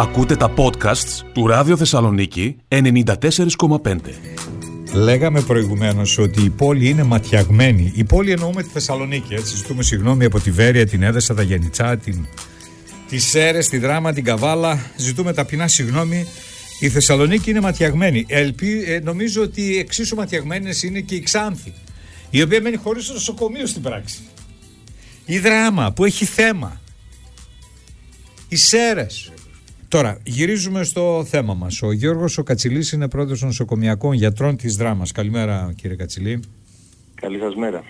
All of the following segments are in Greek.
Ακούτε τα podcasts του Ράδιο Θεσσαλονίκη 94,5. Λέγαμε προηγουμένως ότι η πόλη είναι ματιαγμένη. Η πόλη εννοούμε τη Θεσσαλονίκη. Έτσι, ζητούμε συγγνώμη από τη Βέρεια, την Έδεσα, τα Γενιτσά, την... τη Σέρες, τη Δράμα, την Καβάλα. Ζητούμε ταπεινά συγγνώμη. Η Θεσσαλονίκη είναι ματιαγμένη. Ελπί, ε, νομίζω ότι εξίσου ματιαγμένες είναι και η Ξάνθη, η οποία μένει χωρίς νοσοκομείο στην πράξη. Η Δράμα που έχει θέμα. Οι Σέρες Τώρα, γυρίζουμε στο θέμα μας. Ο Γιώργος ο Κατσιλής είναι πρόεδρος των νοσοκομιακών γιατρών της Δράμας. Καλημέρα, κύριε Κατσιλή. Καλή σας μέρα.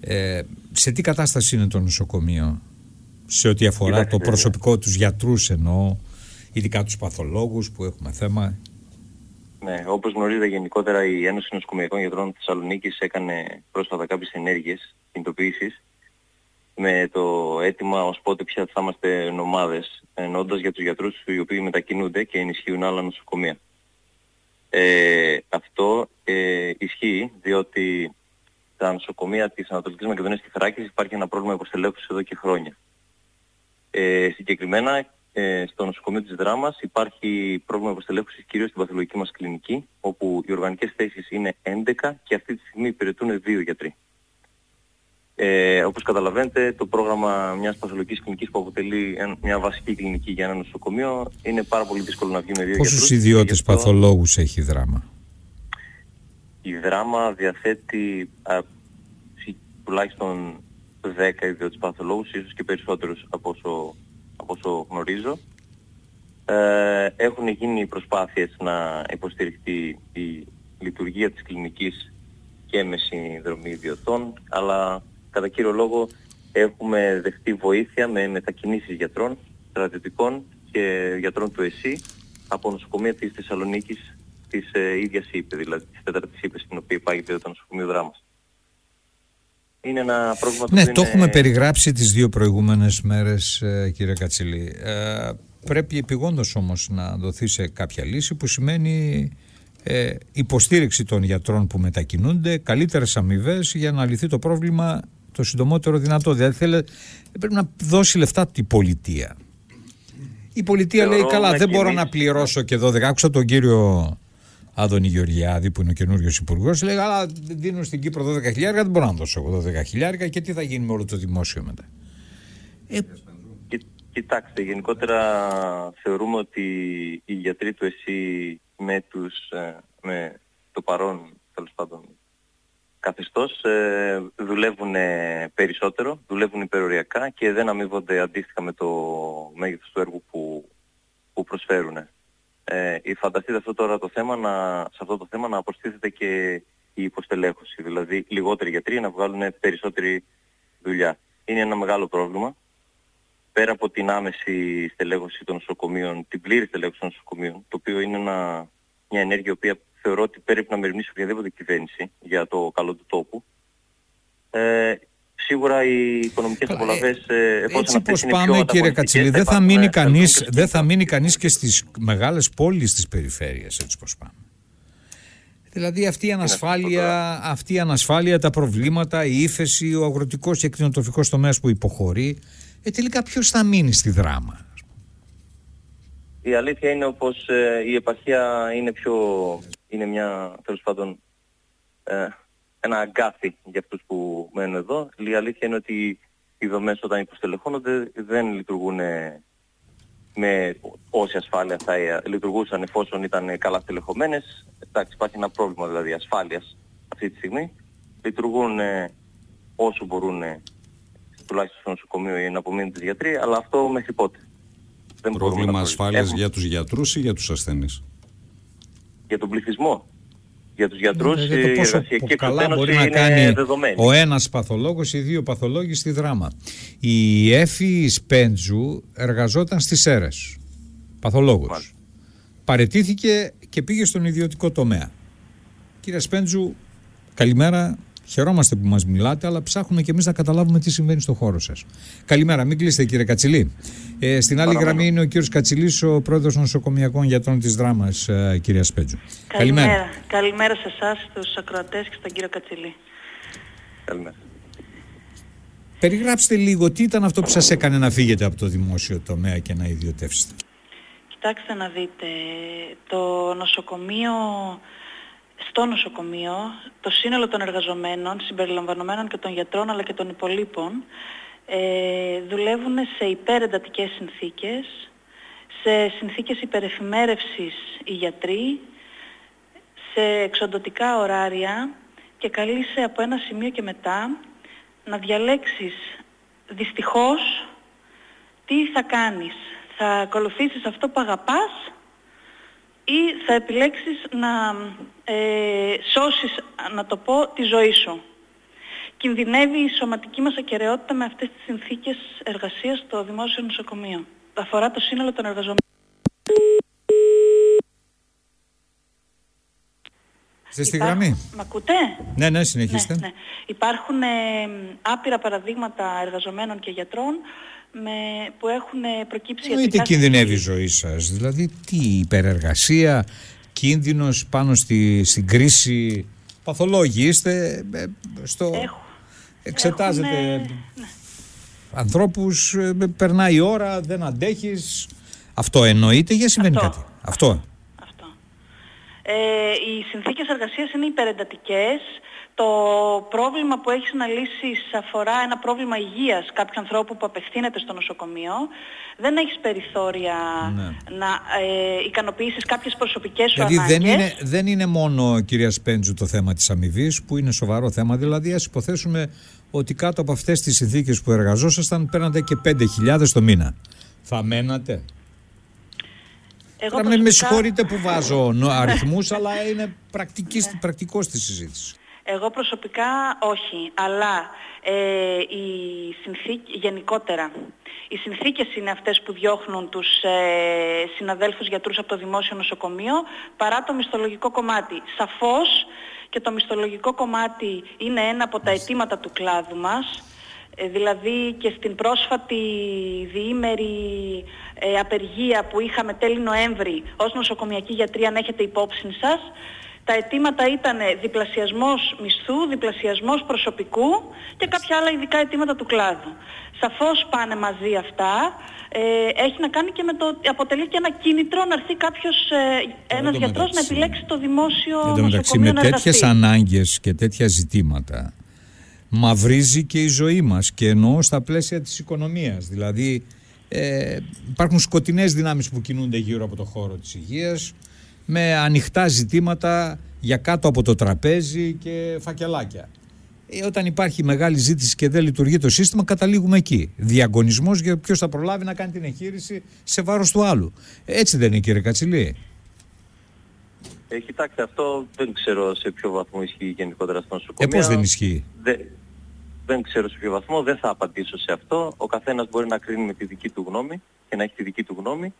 Ε, σε τι κατάσταση είναι το νοσοκομείο, σε ό,τι αφορά το προσωπικό τους γιατρούς εννοώ, ειδικά τους παθολόγους που έχουμε θέμα. Ναι, όπως γνωρίζετε γενικότερα η Ένωση Νοσοκομιακών Γιατρών Θεσσαλονίκης έκανε πρόσφατα κάποιες ενέργειες κινητοποίησης με το αίτημα ως πότε πια θα είμαστε νομάδες, εννοώντας για τους γιατρούς οι οποίοι μετακινούνται και ενισχύουν άλλα νοσοκομεία. Ε, αυτό ε, ισχύει διότι τα νοσοκομεία της Ανατολικής Μακεδονίας και Θράκης υπάρχει ένα πρόβλημα υποστελέχωσης εδώ και χρόνια. Ε, συγκεκριμένα ε, στο νοσοκομείο της Δράμας υπάρχει πρόβλημα υποστελέχωσης κυρίως στην παθολογική μας κλινική όπου οι οργανικές θέσεις είναι 11 και αυτή τη στιγμή υπηρετούν δύο γιατροί. Ε, όπως καταλαβαίνετε, το πρόγραμμα μιας παθολογικής κλινικής που αποτελεί μια βασική κλινική για ένα νοσοκομείο είναι πάρα πολύ δύσκολο να βγει με δύο Πόσους γιατρούς. Πόσους ιδιώτες αυτό... παθολόγους έχει η δράμα; Η δράμα διαθέτει α, τουλάχιστον 10 ιδιώτες παθολόγους, ίσως και περισσότερους από όσο, από όσο γνωρίζω. Ε, έχουν γίνει προσπάθειες να υποστηριχτεί η λειτουργία της κλινικής και με συνδρομή ιδιωτών, αλλά κατά κύριο λόγο έχουμε δεχτεί βοήθεια με μετακινήσεις γιατρών, στρατιωτικών και γιατρών του ΕΣΥ από νοσοκομεία της Θεσσαλονίκης της ε, ίδιας ΥΠΕ, δηλαδή της τέταρτης ΥΠΕ στην οποία υπάγεται το νοσοκομείο δράμας. Είναι ένα πρόβλημα ναι, το, το έχουμε περιγράψει τις δύο προηγούμενες μέρες ε, κύριε Κατσιλή. Ε, πρέπει επιγόντως όμως να δοθεί σε κάποια λύση που σημαίνει ε, υποστήριξη των γιατρών που μετακινούνται, καλύτερες αμοιβές για να λυθεί το πρόβλημα το συντομότερο δυνατό. Δηλαδή θέλει, πρέπει να δώσει λεφτά την πολιτεία. Η πολιτεία λέει καλά δεν μπορώ να πληρώσω και 12. Άκουσα τον κύριο Άδωνη Γεωργιάδη που είναι ο καινούριος υπουργός. Λέει αλλά δίνουν στην Κύπρο 12 χιλιάρια, δεν μπορώ να δώσω εγώ 12 χιλιάρια και τι θα γίνει με όλο το δημόσιο μετά. Ε, Κοιτάξτε, γενικότερα θεωρούμε ότι οι γιατροί του ΕΣΥ με, τους, ε, με το παρόν τέλος πάντων καθεστώς ε, δουλεύουν περισσότερο, δουλεύουν υπεροριακά και δεν αμείβονται αντίστοιχα με το μέγεθος του έργου που, που προσφέρουν. Ε, φανταστείτε αυτό τώρα το θέμα να, σε αυτό το θέμα να προστίθεται και η υποστελέχωση, δηλαδή λιγότεροι γιατροί να βγάλουν περισσότερη δουλειά. Είναι ένα μεγάλο πρόβλημα. Πέρα από την άμεση στελέχωση των νοσοκομείων, την πλήρη στελέχωση των νοσοκομείων, το οποίο είναι ένα, μια ενέργεια η οποία θεωρώ ότι πρέπει να μεριμνήσει οποιαδήποτε κυβέρνηση για το καλό του τόπου. Ε, σίγουρα οι οικονομικές ε, απολαβές ε, εφόσον έτσι πως πάμε κύριε Κατσιλή δεν θα, μείνει κανείς, δεν θα μείνει κανείς και στις μεγάλες πόλεις της περιφέρειας έτσι πως πάμε. Δηλαδή αυτή η ανασφάλεια, αυτή η ανασφάλεια, τα προβλήματα, η ύφεση, ο αγροτικός και εκτινοτροφικός τομέας που υποχωρεί, ε, τελικά ποιος θα μείνει στη δράμα. Η αλήθεια είναι πως ε, η επαρχία είναι πιο είναι μια, τέλος πάντων, ε, ένα αγκάθι για αυτούς που μένουν εδώ. Η αλήθεια είναι ότι οι δομές όταν υποστελεχώνονται δεν λειτουργούν με όση ασφάλεια θα λειτουργούσαν εφόσον ήταν καλά στελεχωμένες. Εντάξει, υπάρχει ένα πρόβλημα δηλαδή ασφάλειας αυτή τη στιγμή. Λειτουργούν όσο μπορούν τουλάχιστον στο νοσοκομείο οι εναπομείνοντες γιατροί, αλλά αυτό μέχρι πότε. Δεν Πρόβλημα ασφάλειας για τους γιατρούς ή για τους ασθενείς; Για τον πληθυσμό. Για τους γιατρούς ναι, η εργασιακή καλά μπορεί να κάνει δεδομένη. ο ένας παθολόγος ή δύο παθολόγοι στη δράμα. Η Έφη Σπέντζου εργαζόταν στις ΣΕΡΕΣ, παθολόγος. Μάλιστα. Παρετήθηκε και πήγε στον ιδιωτικό τομέα. Κύριε Σπέντζου, καλημέρα. Χαιρόμαστε που μας μιλάτε, αλλά ψάχνουμε και εμείς να καταλάβουμε τι συμβαίνει στο χώρο σας. Καλημέρα, μην κλείσετε κύριε Κατσιλή. Ε, στην άλλη γραμμή είναι ο κύριος Κατσιλής, ο πρόεδρος των νοσοκομιακών γιατρών της Δράμας, ε, κυρία Σπέτζου. Καλημέρα. Καλημέρα, Καλημέρα σε εσάς, στους ακροατές και στον κύριο Κατσιλή. Καλημέρα. Περιγράψτε λίγο τι ήταν αυτό που σας έκανε να φύγετε από το δημόσιο τομέα και να ιδιωτεύσετε. Κοιτάξτε να δείτε, το νοσοκομείο, στο νοσοκομείο, το σύνολο των εργαζομένων, συμπεριλαμβανομένων και των γιατρών αλλά και των υπολείπων, ε, δουλεύουν σε υπερεντατικές συνθήκες, σε συνθήκες υπερεφημέρευσης οι γιατροί, σε εξοντοτικά ωράρια και καλείσαι από ένα σημείο και μετά να διαλέξεις δυστυχώς τι θα κάνεις. Θα ακολουθήσεις αυτό που αγαπάς ή θα επιλέξεις να ε, σώσεις, να το πω, τη ζωή σου. Κινδυνεύει η σωματική μας ακαιρεότητα με αυτές τις συνθήκες εργασίας στο δημόσιο νοσοκομείο. Αφορά το σύνολο των εργαζομένων. Είστε στη γραμμή; Μ' ακούτε; Ναι, ναι, συνεχίστε. Ναι, ναι. Υπάρχουν ε, άπειρα παραδείγματα εργαζομένων και γιατρών με, που έχουν ε, προκύψει Εννοείται ιατρικά κινδυνεύει η ζωή σας. Δηλαδή τι υπερεργασία, κίνδυνος πάνω στη, στην κρίση. Παθολόγοι είστε ε, στο... Έχω. Εξετάζετε Έχουνε- ανθρώπους, ε, περνάει η ώρα, δεν αντέχεις. Αυτό εννοείται για συμβαίνει Αυτό. κάτι; Αυτό. Αυτό. Ε, οι συνθήκες εργασίας είναι υπερεντατικές. Το πρόβλημα που έχεις να λύσεις αφορά ένα πρόβλημα υγείας κάποιου ανθρώπου που απευθύνεται στο νοσοκομείο. Δεν έχεις περιθώρια Ναι. να ε, ικανοποιήσεις κάποιες προσωπικές σου Δηλαδή ανάγκες. δεν είναι, δεν είναι μόνο κυρία Σπέντζου το θέμα της αμοιβής που είναι σοβαρό θέμα. Δηλαδή ας υποθέσουμε ότι κάτω από αυτές τις συνθήκες που εργαζόσασταν παίρνατε και 5.000 το μήνα. Θα μένατε. Εγώ Τώρα με, με προσωπικά- συγχωρείτε που βάζω νο- αριθμούς αλλά είναι πρακτική, πρακτικός στη συζήτησης. Εγώ προσωπικά όχι, αλλά ε, οι συνθήκες, γενικότερα, οι συνθήκες είναι αυτές που διώχνουν τους ε, συναδέλφους γιατρούς από το δημόσιο νοσοκομείο παρά το μισθολογικό κομμάτι. Σαφώς και το μισθολογικό κομμάτι είναι ένα από τα αιτήματα του κλάδου μας, ε, δηλαδή και στην πρόσφατη διήμερη ε, απεργία που είχαμε τέλη Νοέμβρη ως νοσοκομιακή γιατροί αν έχετε υπόψη σας, τα αιτήματα ήταν διπλασιασμός μισθού, διπλασιασμός προσωπικού και κάποια άλλα ειδικά αιτήματα του κλάδου. Σαφώς πάνε μαζί αυτά. Ε, έχει να κάνει και με το αποτελεί και ένα κίνητρο να έρθει κάποιος, ε, ένας τω γιατρός να μεταξύ- επιλέξει το δημόσιο Εν τω μεταξύ νοσοκομείο με να τέτοιες εργαστεί. ανάγκες και τέτοια ζητήματα μαυρίζει και η ζωή μας και εννοώ στα πλαίσια της οικονομίας. Δηλαδή ε, υπάρχουν σκοτεινές δυνάμεις που κινούνται γύρω από το χώρο της υγείας με ανοιχτά ζητήματα για κάτω από το τραπέζι και φακελάκια. Ε, όταν υπάρχει μεγάλη ζήτηση και δεν λειτουργεί το σύστημα, καταλήγουμε εκεί. Διαγωνισμός για ποιος θα προλάβει να κάνει την εγχείρηση σε βάρος του άλλου. Έτσι δεν είναι κύριε Κατσιλή. Ε, κοιτάξτε, αυτό δεν ξέρω σε ποιο βαθμό ισχύει γενικότερα στο Ε, νοσοκομείο. πώς δεν ισχύει; Δε- δεν ξέρω σε ποιο βαθμό, δεν θα απαντήσω σε αυτό. Ο καθένας μπορεί να κρίνει με τη δική του γνώμη και να έχει τη δική του γνώμη.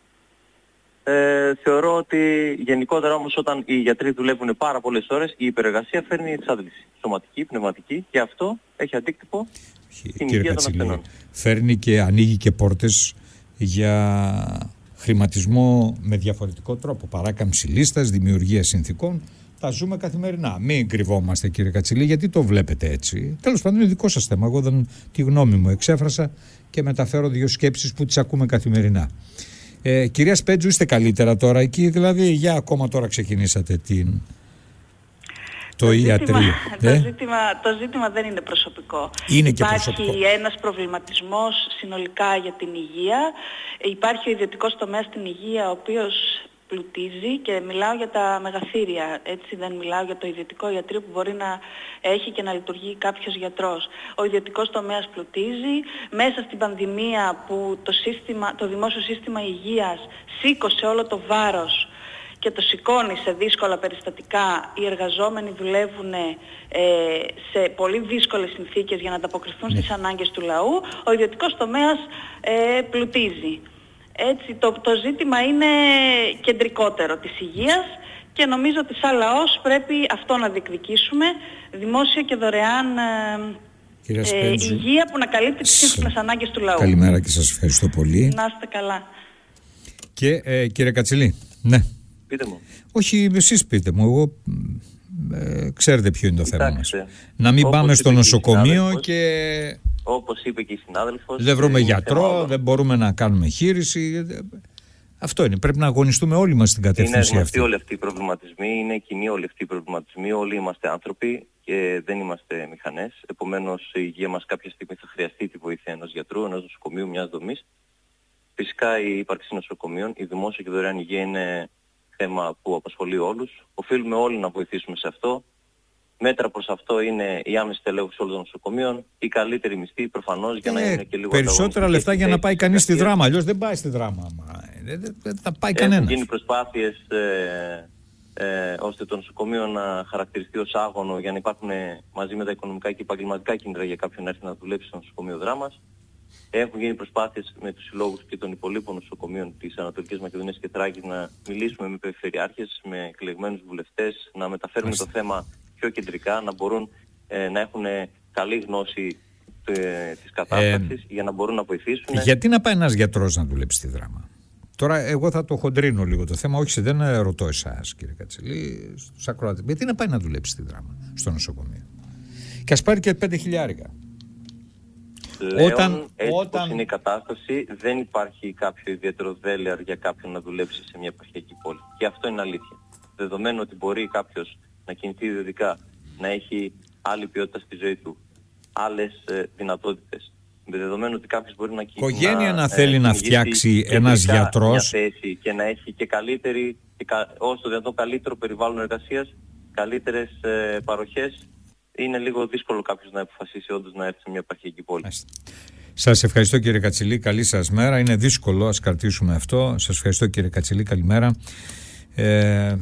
Ε, θεωρώ ότι γενικότερα όμως όταν οι γιατροί δουλεύουν πάρα πολλές ώρες η υπερεργασία φέρνει εξάντληση. Σωματική, πνευματική και αυτό έχει αντίκτυπο στην Κύριε υγεία των Κατσιλή, ασθενών. φέρνει και ανοίγει και πόρτες για χρηματισμό με διαφορετικό τρόπο. Παράκαμψη λίστας, δημιουργία συνθήκων. Τα ζούμε καθημερινά. Μην κρυβόμαστε κύριε Κατσιλή γιατί το βλέπετε έτσι. Τέλος πάντων είναι δικό σας θέμα. Εγώ δεν τη γνώμη μου εξέφρασα και μεταφέρω δύο σκέψεις που τις ακούμε καθημερινά. Ε, κυρία Σπέτζου είστε καλύτερα τώρα εκεί; Δηλαδή για ακόμα τώρα ξεκινήσατε την... Το ζήτημα- ιατρείο. το, Ε; ζήτημα, το ζήτημα δεν είναι προσωπικό. Είναι και Υπάρχει προσωπικό. ένας προβληματισμός συνολικά για την υγεία. Ε, Υπάρχει ο ιδιωτικός τομέας στην υγεία, ο οποίος πλουτίζει και μιλάω για τα μεγαθύρια, έτσι δεν μιλάω για το ιδιωτικό ιατρείο που μπορεί να έχει και να λειτουργεί κάποιος γιατρός. Ο ιδιωτικός τομέας πλουτίζει, μέσα στην πανδημία που το, σύστημα, το δημόσιο σύστημα υγείας σήκωσε όλο το βάρος και το σηκώνει σε δύσκολα περιστατικά, οι εργαζόμενοι δουλεύουν ε, σε πολύ δύσκολες συνθήκες για να ανταποκριθούν στις ανάγκες του λαού, ο ιδιωτικός τομέας ε, πλουτίζει. Έτσι, το, το ζήτημα είναι κεντρικότερο της υγείας και νομίζω ότι σαν λαός πρέπει αυτό να διεκδικήσουμε, δημόσια και δωρεάν ε, Κυρία ε, Σπέντζου. υγεία που να καλύπτει τις σύγχρονες ανάγκες του λαού. Καλημέρα και σας ευχαριστώ πολύ. Να είστε καλά. Και ε, κύριε Κατσιλή, ναι. Πείτε μου. Όχι, εσείς πείτε μου, εγώ μ, ε, ξέρετε ποιο είναι το θέμα μας. Κοιτάξτε, Να μην όπως πάμε είπε στο και η νοσοκομείο συνάδελφος, και Όπως είπε και η συνάδελφος... δεν βρούμε είναι γιατρό, θέμα δεν μπορούμε να κάνουμε χείριση. ε, Αυτό είναι. Πρέπει να αγωνιστούμε όλοι μας στην κατεύθυνση είναι αυτή. Είναι όλοι αυτοί οι προβληματισμοί, είναι κοινοί όλοι αυτοί οι προβληματισμοί. Όλοι είμαστε άνθρωποι και δεν είμαστε μηχανές. Επομένως, η υγεία μας κάποια στιγμή θα χρειαστεί τη βοήθεια ενός γιατρού, ενός νοσοκομείου, μιας δομής. Φυσικά η ύπαρξη νοσοκομείων, η δημόσια και δωρεάν υγεία είναι θέμα που απασχολεί όλους. Οφείλουμε όλοι να βοηθήσουμε σε αυτό. Μέτρα προς αυτό είναι η άμεση τελέχωση όλων των νοσοκομείων, η καλύτερη μισθή προφανώς για να Ε, είναι και λίγο Περισσότερα λεφτά για να πάει κανείς στη δράμα. Αλλιώς δεν πάει στη δράμα. Μα, Δεν, δεν- δεν θα πάει κανένας. Έχουν γίνει προσπάθειες ε, ε, ώστε το νοσοκομείο να χαρακτηριστεί ως άγωνο για να υπάρχουν ε, μαζί με τα οικονομικά και επαγγελματικά κίνητρα για κάποιον να έρθει να δουλέψει στο νοσοκομείο δράμας. Έχουν γίνει προσπάθειες με τους συλλόγους και των υπολείπων νοσοκομείων της Ανατολικής Μακεδονίας και Τράκης να μιλήσουμε με περιφερειάρχες, με εκλεγμένους βουλευτές, να μεταφέρουμε το θέμα πιο κεντρικά, να μπορούν ε, να έχουν καλή γνώση ε, της κατάστασης για να μπορούν να βοηθήσουν. Γιατί να πάει ένας γιατρός να δουλέψει στη δράμα; Τώρα, εγώ θα το χοντρίνω λίγο το θέμα. Όχι, σε- δεν ε, ρωτώ εσάς, κύριε Κατσελή, στους ακροάτε. Γιατί να πάει να δουλέψει στη δράμα, στο νοσοκομείο; Και ας πάρει και πέντε χιλιάρικα. Πλέον, Όταν- έτσι όταν- όπως είναι η κατάσταση, δεν υπάρχει κάποιο ιδιαίτερο δέλεαρ για κάποιον να δουλέψει σε μια επαρχιακή πόλη. Και αυτό είναι αλήθεια. Δεδομένου ότι μπορεί κάποιος να κινηθεί ιδιωτικά, να έχει άλλη ποιότητα στη ζωή του, άλλες ε, δυνατότητες. Με δεδομένου ότι κάποιος μπορεί να κινηθεί Οικογένεια να θέλει να κυνηγήσει φτιάξει κεντρικά ένας μια γιατρός. θέση και να έχει και καλύτερη, και κα, όσο το δυνατόν καλύτερο περιβάλλον εργασίας, καλύτερες ε, παροχές, είναι λίγο δύσκολο κάποιος να αποφασίσει όντως να έρθει σε μια επαρχιακή πόλη. Σας ευχαριστώ κύριε Κατσιλή, καλή σας μέρα. Είναι δύσκολο, ας κρατήσουμε αυτό. Σας ευχαριστώ κύριε Κατσιλή, καλημέρα. Ε,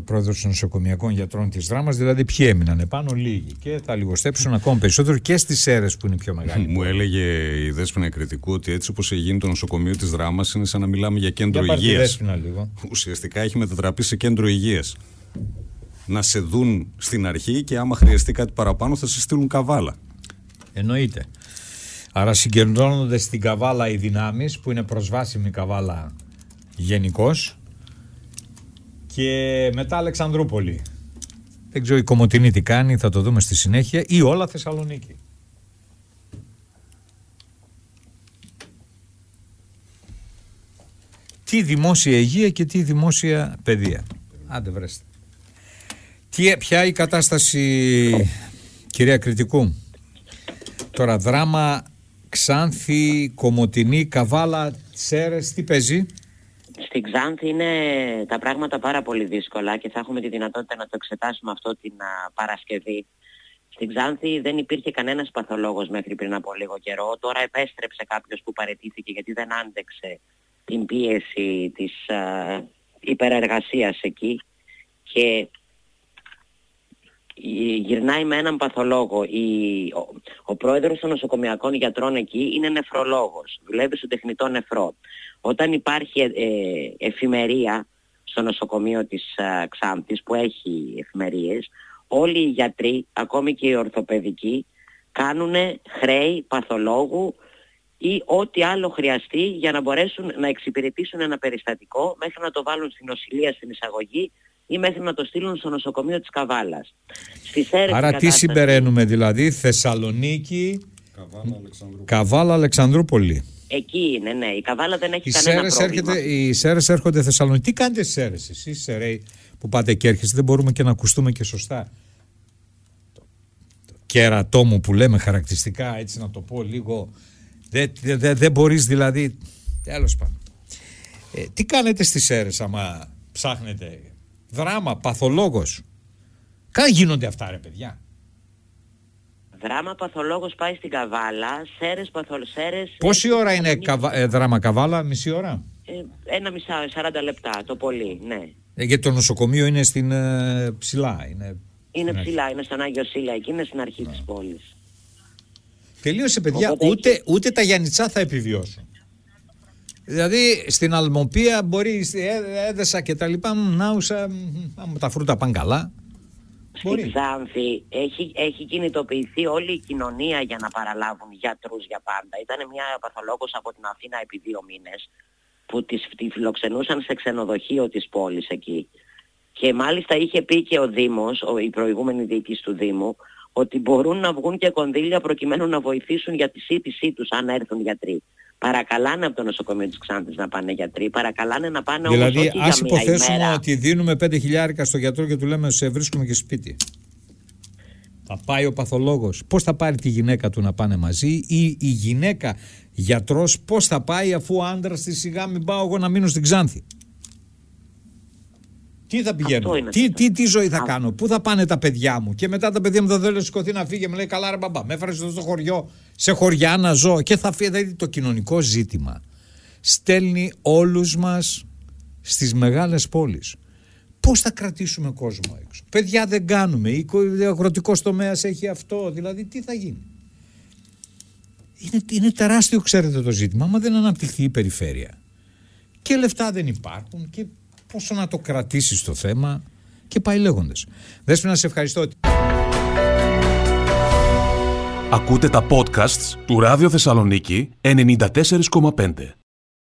ο πρόεδρος των νοσοκομιακών γιατρών της δράμας, δηλαδή ποιοι έμειναν επάνω, λίγοι. Και θα λιγοστέψουν ακόμα περισσότερο και στις αίρες που είναι πιο μεγάλη. Μου έλεγε η Δέσποινα Κριτικού ότι έτσι όπως γίνει το νοσοκομείο της Δράμας είναι σαν να μιλάμε για κέντρο Για πάρτε υγείας. δέσποινα λίγο. Ουσιαστικά έχει μετατραπεί σε κέντρο υγείας. Να σε δουν στην αρχή και άμα χρειαστεί κάτι παραπάνω θα σε στείλουν καβάλα. Εννοείται. Άρα συγκεντρώνονται στην καβάλα οι δυνάμεις που είναι προσβάσιμη καβάλα γενικώς. Και μετά Αλεξανδρούπολη. Δεν ξέρω η Κομωτινή τι κάνει, θα το δούμε στη συνέχεια. Ή όλα Θεσσαλονίκη. Τι δημόσια υγεία και τι δημόσια παιδεία. Άντε βρέστε. Τι, ποια η κατάσταση κυρία Κριτικού; Τώρα δράμα Ξάνθη, Κομωτινή, Καβάλα, Σέρες, τι παίζει; Στην Ξάνθη είναι τα πράγματα πάρα πολύ δύσκολα και θα έχουμε τη δυνατότητα να το εξετάσουμε αυτό την α, Παρασκευή. Στην Ξάνθη δεν υπήρχε κανένας παθολόγος μέχρι πριν από λίγο καιρό. Τώρα επέστρεψε κάποιος που παρετήθηκε γιατί δεν άντεξε την πίεση της α, υπερεργασίας εκεί και η- γυρνάει με έναν παθολόγο. Η, ο, ο πρόεδρος των νοσοκομιακών γιατρών εκεί είναι νεφρολόγος. Δουλεύει στο τεχνητό νεφρό. Όταν υπάρχει ε, ε, εφημερία στο νοσοκομείο της ε, Ξάνθης που έχει εφημερίες, όλοι οι γιατροί, ακόμη και οι ορθοπαιδικοί, κάνουν χρέη παθολόγου ή ό,τι άλλο χρειαστεί για να μπορέσουν να εξυπηρετήσουν ένα περιστατικό μέχρι να το βάλουν στην νοσηλεία στην εισαγωγή ή μέχρι να το στείλουν στο νοσοκομείο της Καβάλας. Στις Σέρες η Άρα τι κατάσταση- συμπεραίνουμε δηλαδή, Θεσσαλονίκη, Καβάλα, Αλεξανδρούπολη. Εκεί είναι, ναι. Η Καβάλα δεν έχει Οι κανένα Σέρες, πρόβλημα. έρχεται, οι Σέρες έρχονται Θεσσαλονίκη. Τι κάνετε στις Σέρες εσείς Σεραίοι που πάτε και έρχεστε, δεν μπορούμε και να ακουστούμε και σωστά. Το, το κέρατό μου που λέμε χαρακτηριστικά, έτσι να το πω λίγο, δεν δε, δε, δεν μπορείς δηλαδή, τέλος πάντων. Ε, τι κάνετε στις Σέρες άμα ψάχνετε, δράμα, παθολόγος. Καν γίνονται αυτά ρε παιδιά. Δράμα παθολόγος πάει στην Καβάλα, Σέρες παθολοσέρες... Πόση ώρα είναι καβα- ε, δράμα καβάλα, μισή ώρα; Ε, ένα μισά, 40 λεπτά το πολύ, ναι. Ε, γιατί το νοσοκομείο είναι στην ε, ψηλά. Είναι, Είναι στην αρχή. ψηλά, είναι στον Άγιο Σίλα, εκεί είναι στην αρχή της πόλης. Τελείωσε παιδιά, Οπότε ούτε, έχει- ούτε τα Γιάννητσά θα επιβιώσουν. Δηλαδή στην Αλμοπία μπορεί, στη Έ- Έδεσα και τα λοιπά, μ, Νάουσα, μ, άμα τα φρούτα πάνε καλά. Μπορεί. Στην Ξάνθη έχει, έχει κινητοποιηθεί όλη η κοινωνία για να παραλάβουν γιατρούς για πάντα. Ήταν μια παθολόγος από την Αθήνα επί δύο μήνες που τις, τη φιλοξενούσαν σε ξενοδοχείο της πόλης εκεί. Και μάλιστα είχε πει και ο Δήμος, ο, η προηγούμενη διοίκηση του Δήμου, ότι μπορούν να βγουν και κονδύλια προκειμένου να βοηθήσουν για τη σύντησή τους αν έρθουν γιατροί. Παρακαλάνε από το νοσοκομείο της Ξάνθης να πάνε γιατροί, παρακαλάνε να πάνε όμως Δηλαδή, όχι ας για μία υποθέσουμε ημέρα. ότι δίνουμε 5 χιλιάρικα στο γιατρό και του λέμε σε βρίσκουμε και σπίτι. Θα πάει ο παθολόγος. Πώς θα πάρει τη γυναίκα του να πάνε μαζί ή η γυναίκα γιατρός πώς θα πάει αφού ο άντρας της σιγά μην πάω εγώ να μείνω στην Ξάνθη. Τι θα πηγαίνω, είναι τι, το τι, τι ζωή θα Α- κάνω, πού θα πάνε τα παιδιά μου; Και μετά τα παιδιά μου θα θέλουν σηκωθεί να φύγει. Μου λέει καλά, ρε μπαμπά, με έφερες εδώ στο χωριό, σε χωριά να ζω. Και θα φύγει. Δηλαδή το κοινωνικό ζήτημα στέλνει όλους μας στις μεγάλες πόλεις. Πώς θα κρατήσουμε κόσμο έξω; Παιδιά δεν κάνουμε. Ο αγροτικός τομέας έχει αυτό. Δηλαδή τι θα γίνει; Είναι, είναι τεράστιο ξέρετε το ζήτημα. Άμα δεν αναπτυχθεί η περιφέρεια και λεφτά δεν υπάρχουν και πόσο να το κρατήσεις το θέμα και πάει λέγοντας. Δέσποινα, σε ευχαριστώ. Ακούτε τα podcasts του Ράδιο Θεσσαλονίκη 94,5.